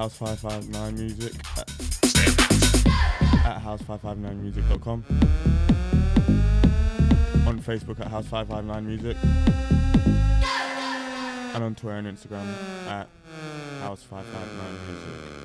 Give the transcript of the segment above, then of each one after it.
House 559 Music at, at house559music.com. On Facebook at House 559 Music. And on Twitter and Instagram at House 559 Music.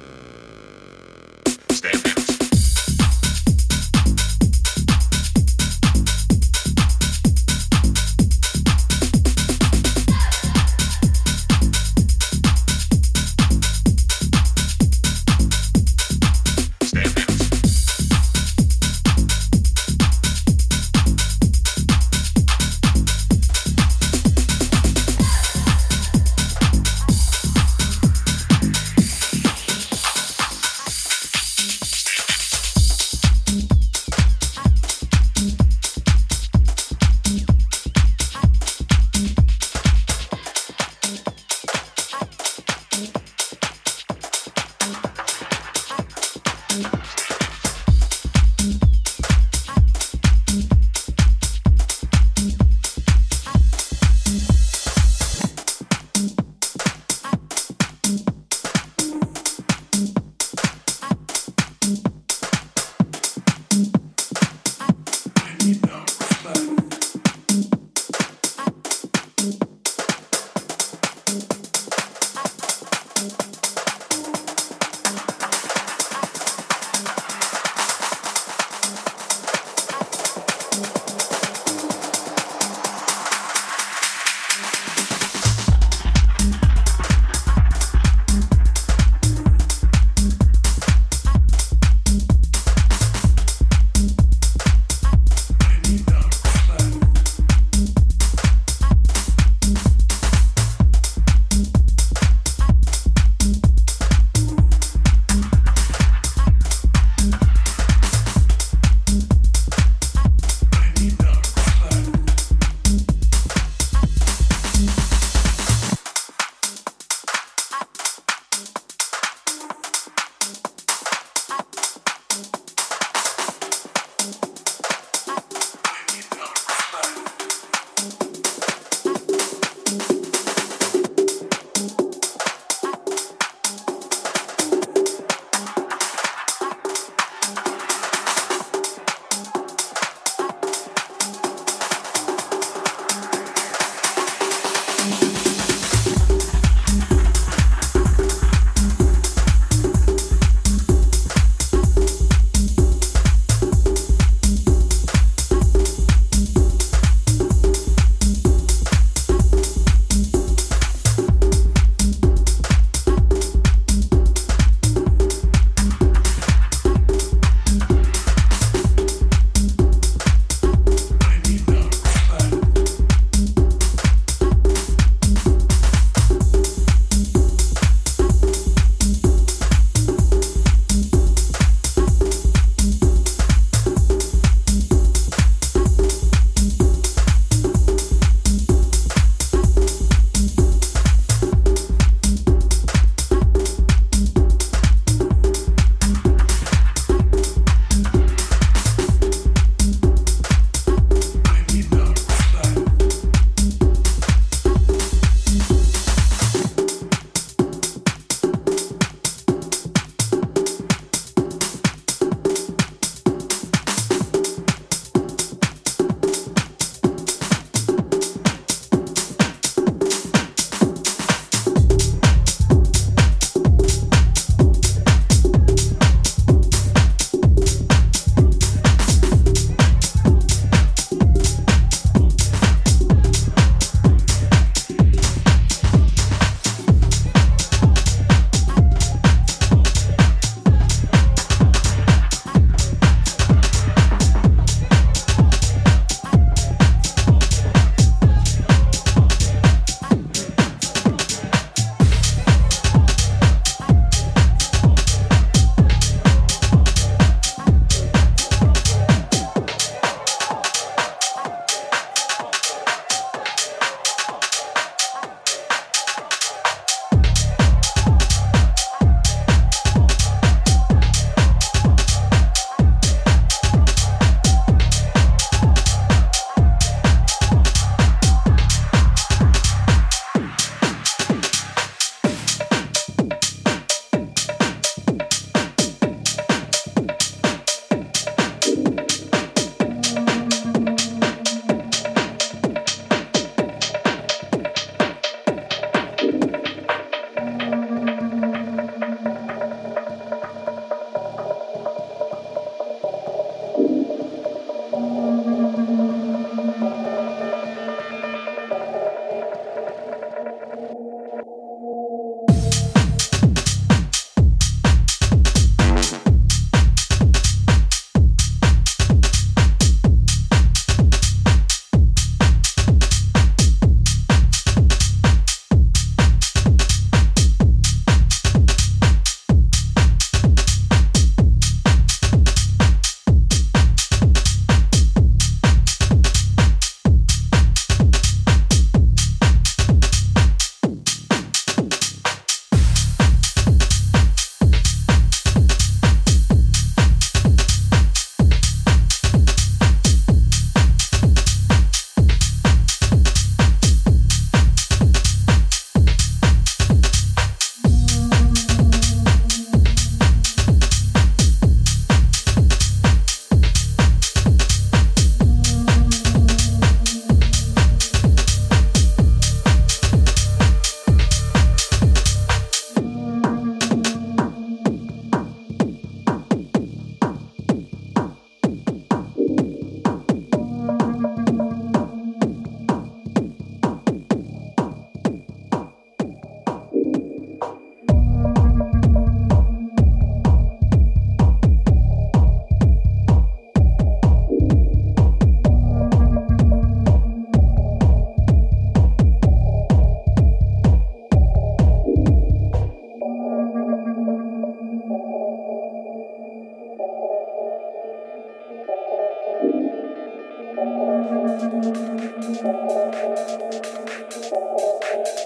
Thank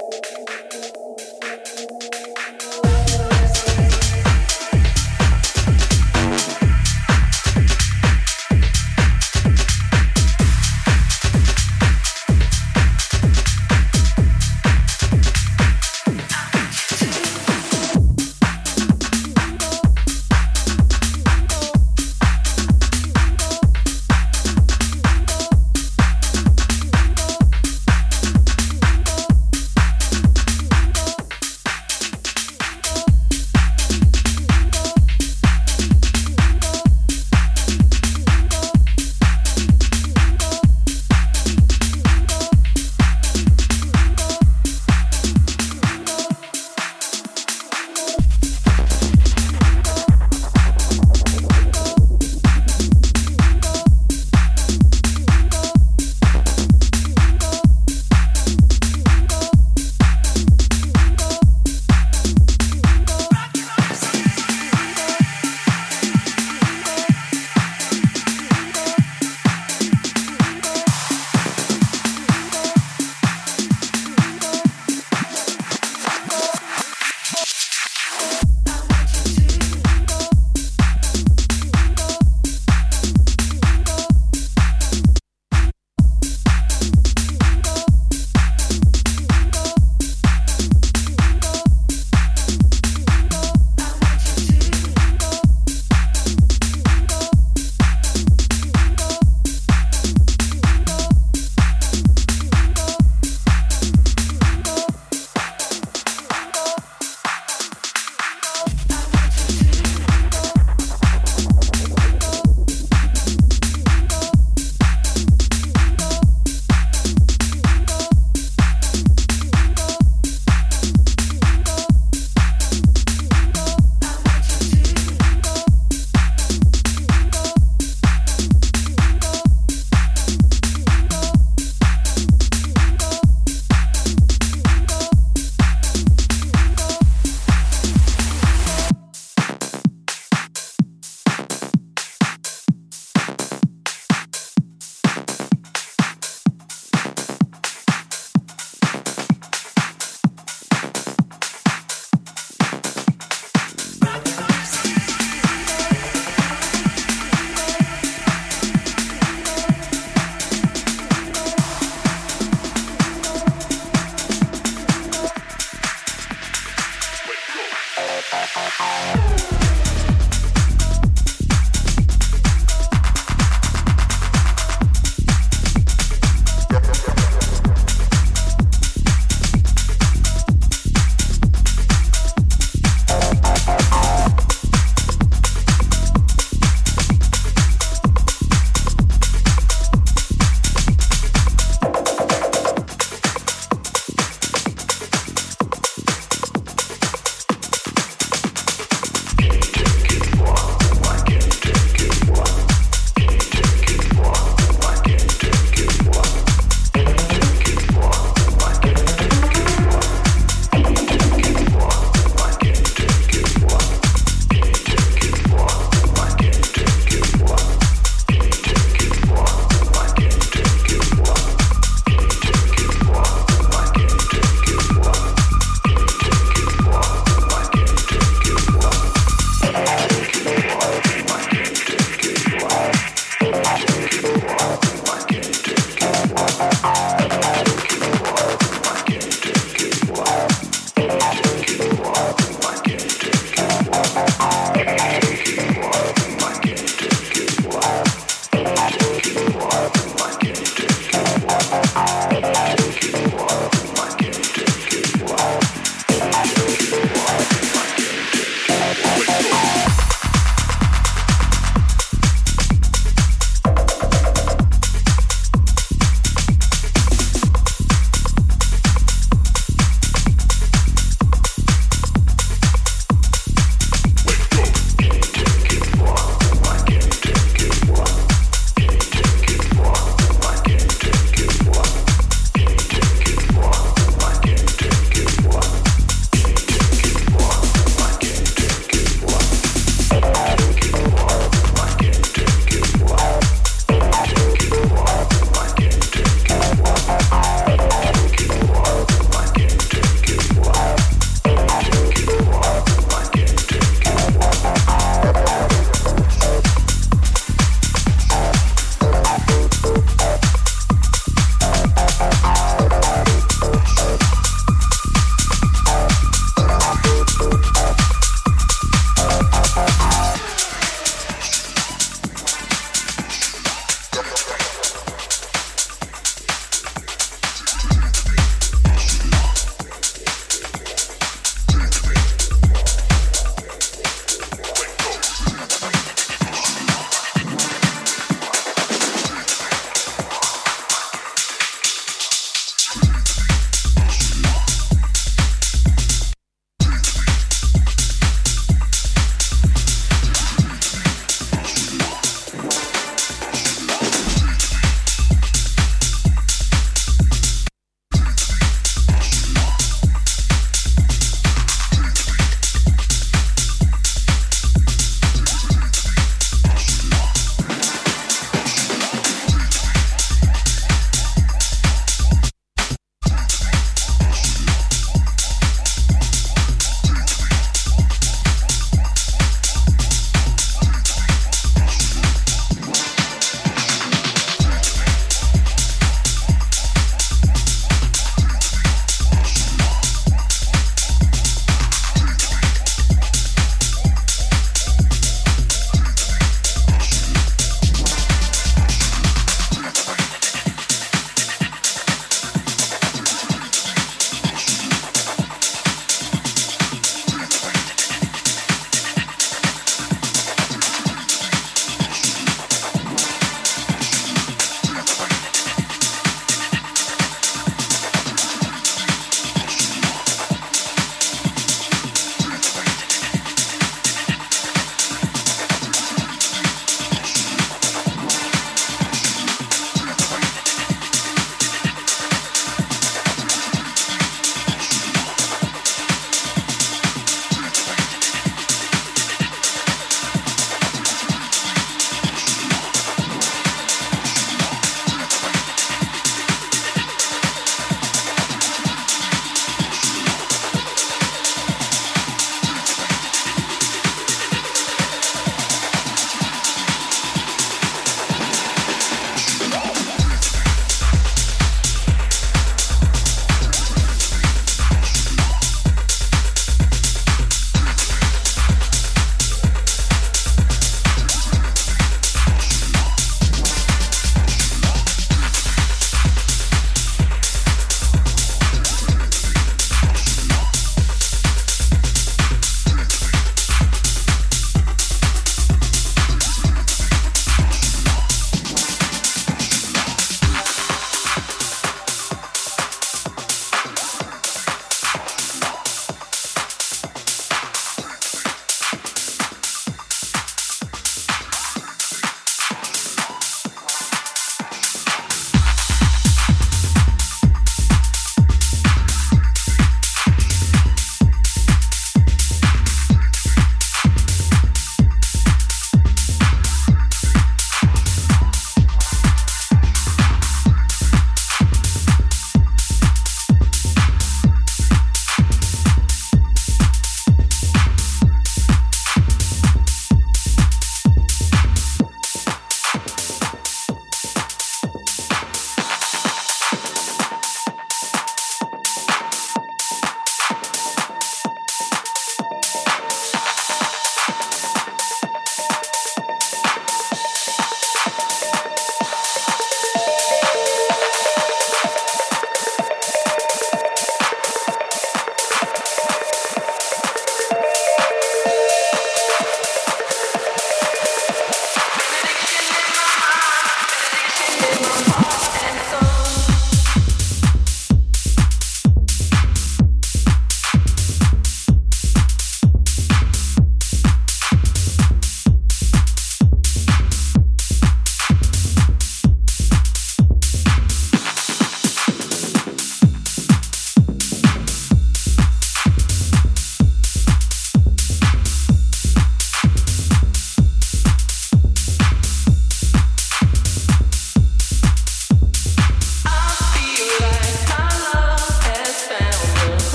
you.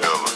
no.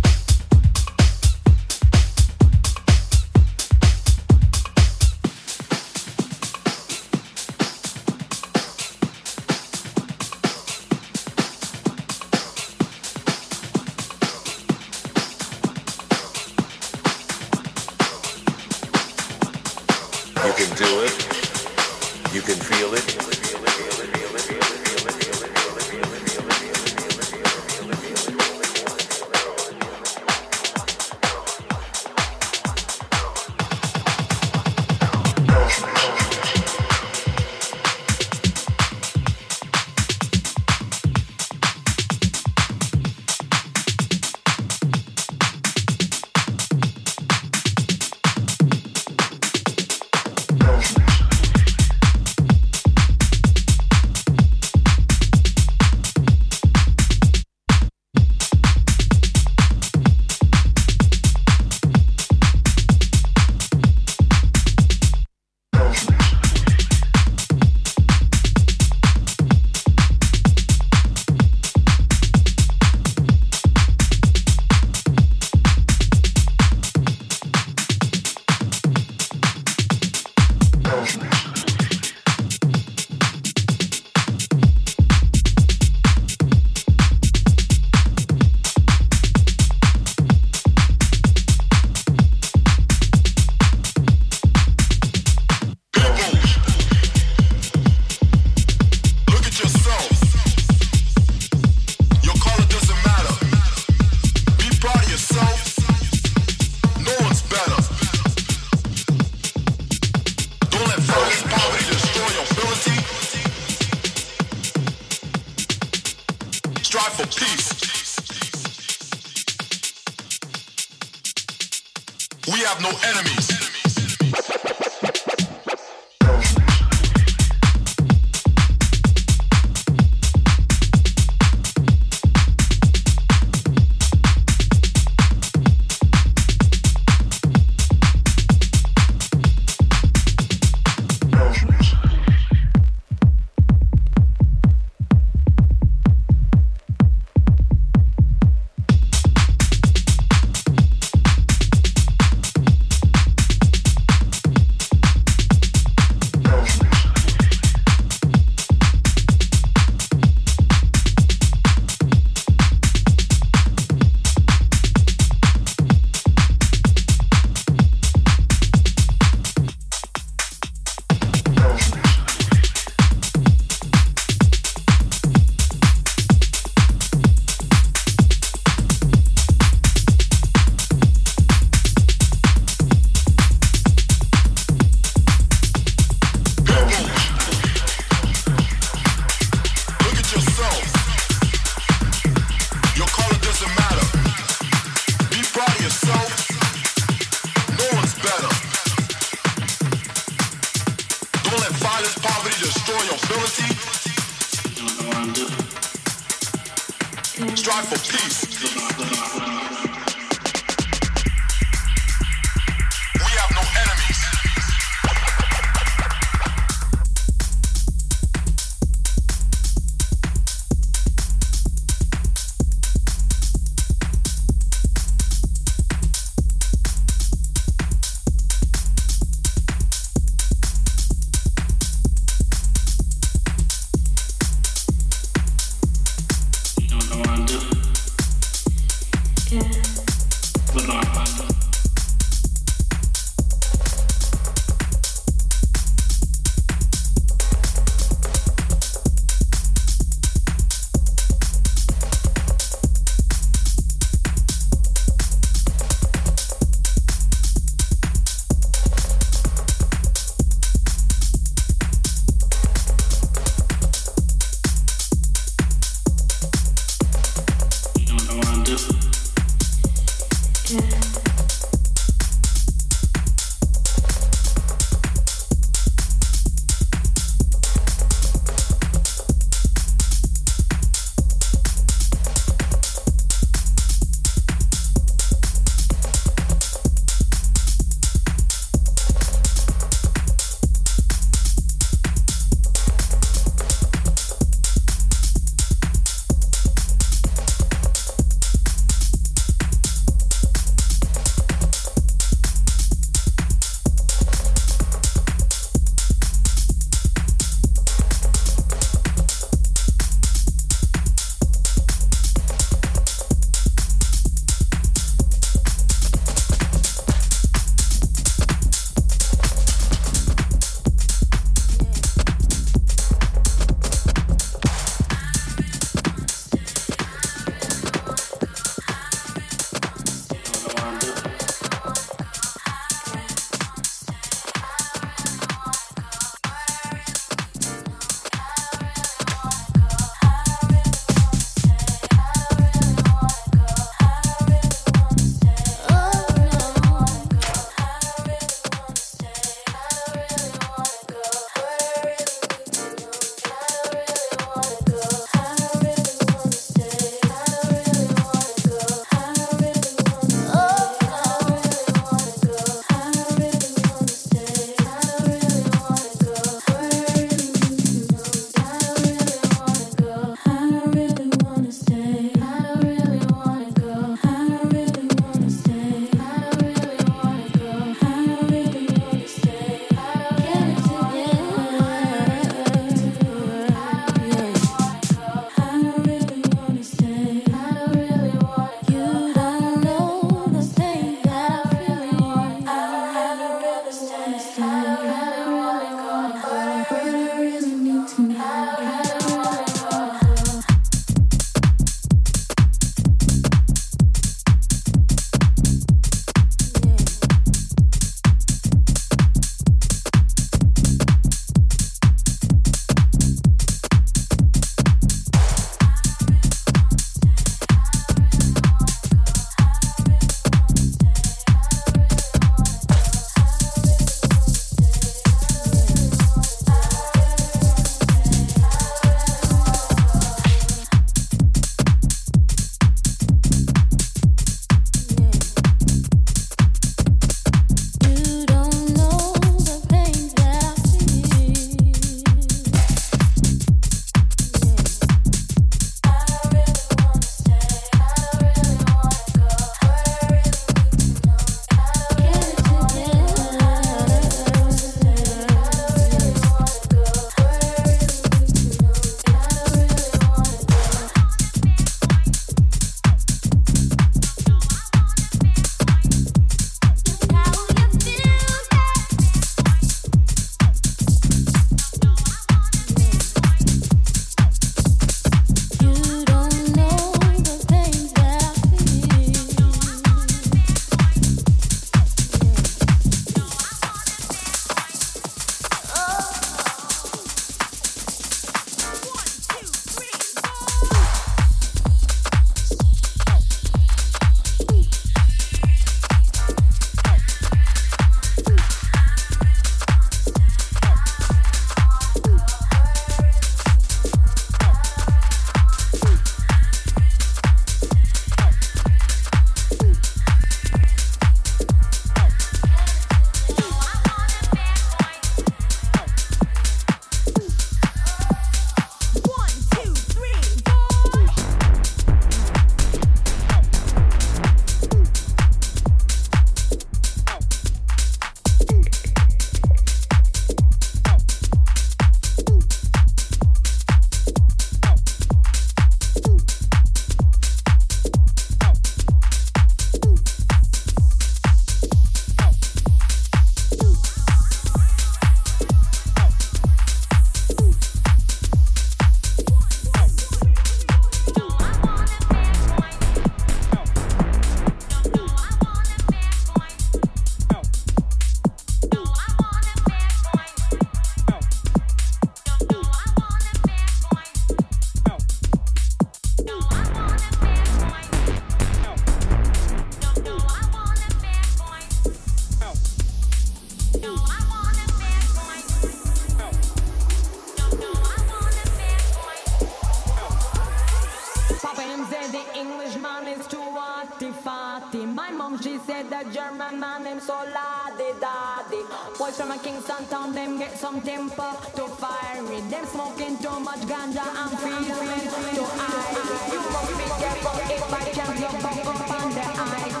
Said that German man named so laddy daddy. Boys from a Kingston town, them get some temper to fire it. Them smoking too much ganja and feeling too high. You must be careful if I can't look up on the eye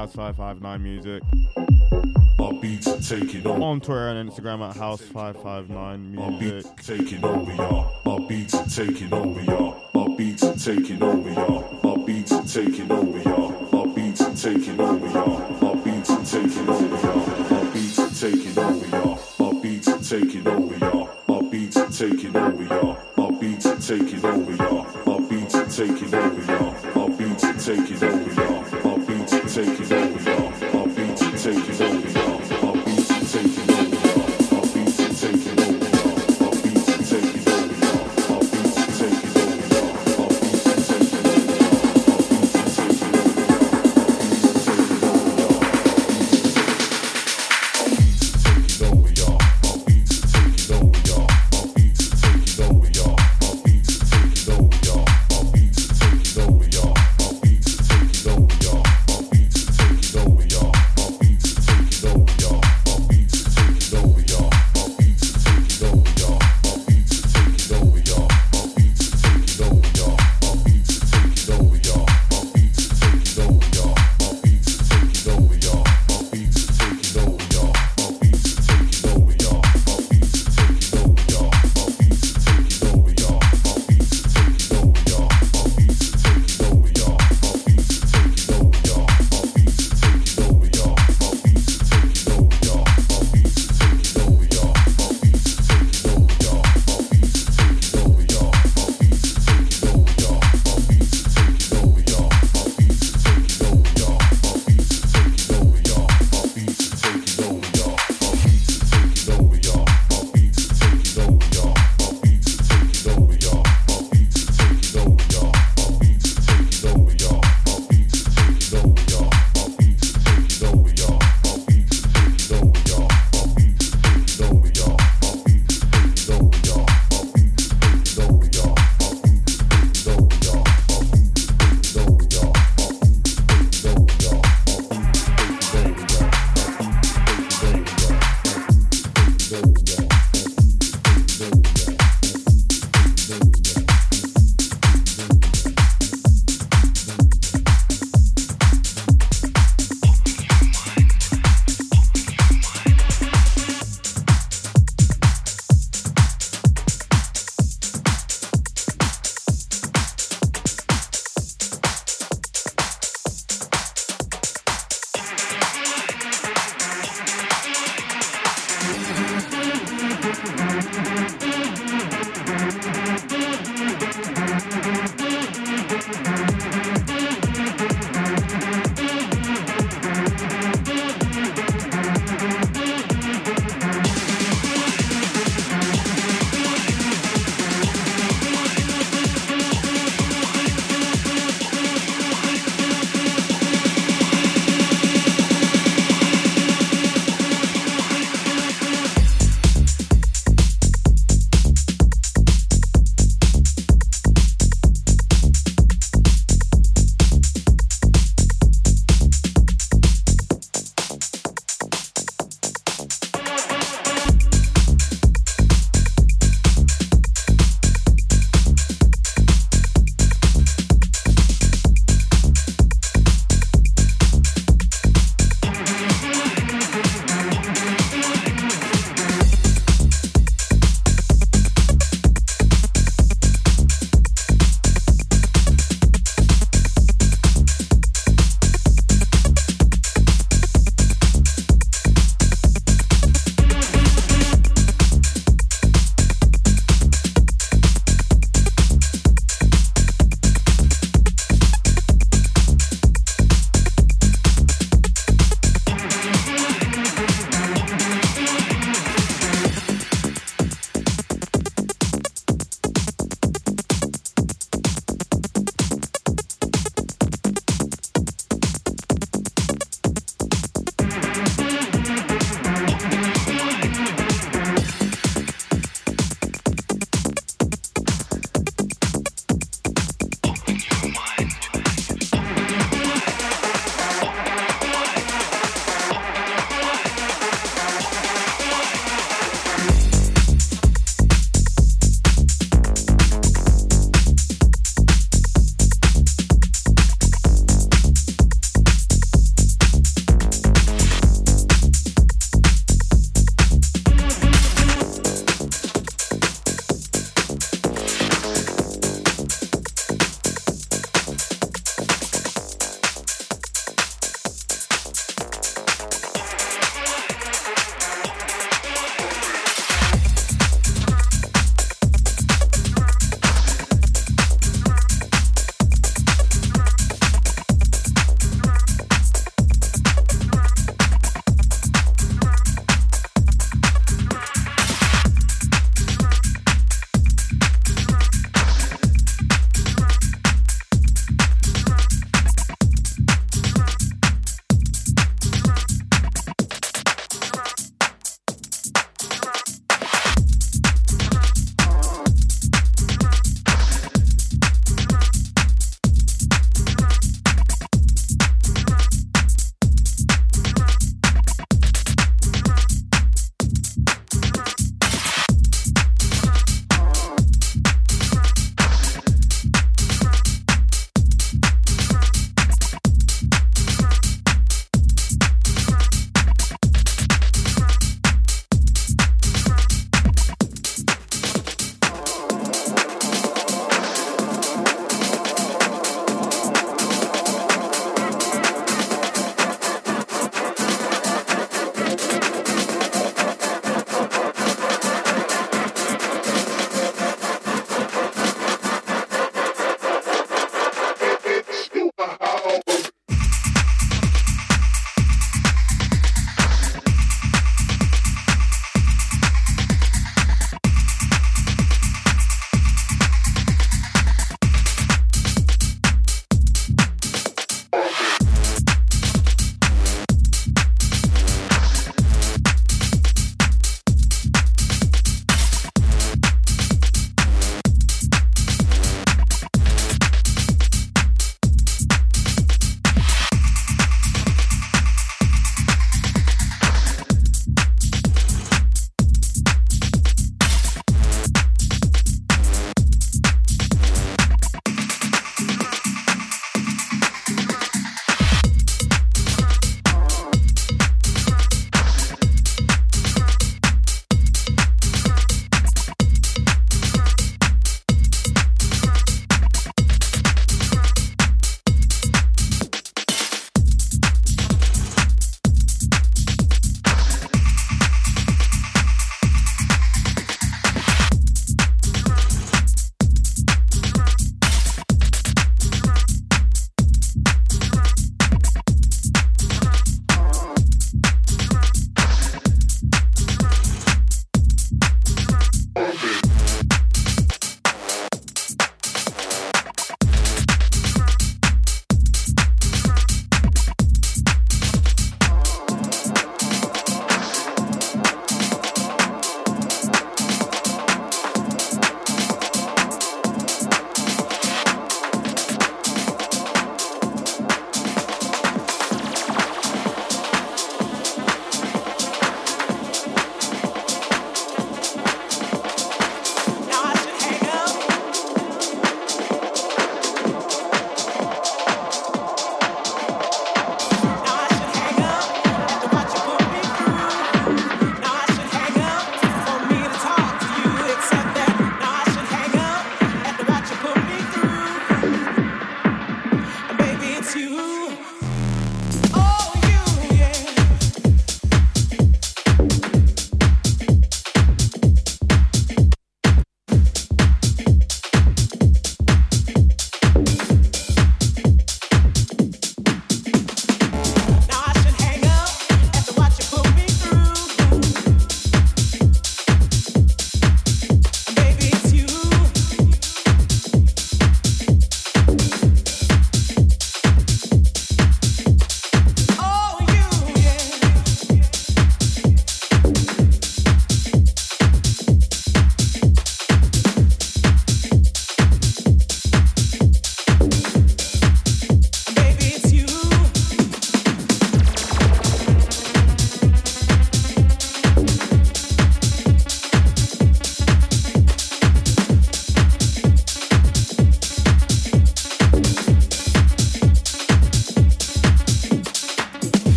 House559 Music. My beats are taking over. On Twitter and Instagram at House559 Music. My beats are taking over, y'all. My beats are taking over, y'all. My beats are taking over, y'all. My beats are taking over, y'all. My beats are taking over, y'all. My beats are taking over.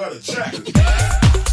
Down the jack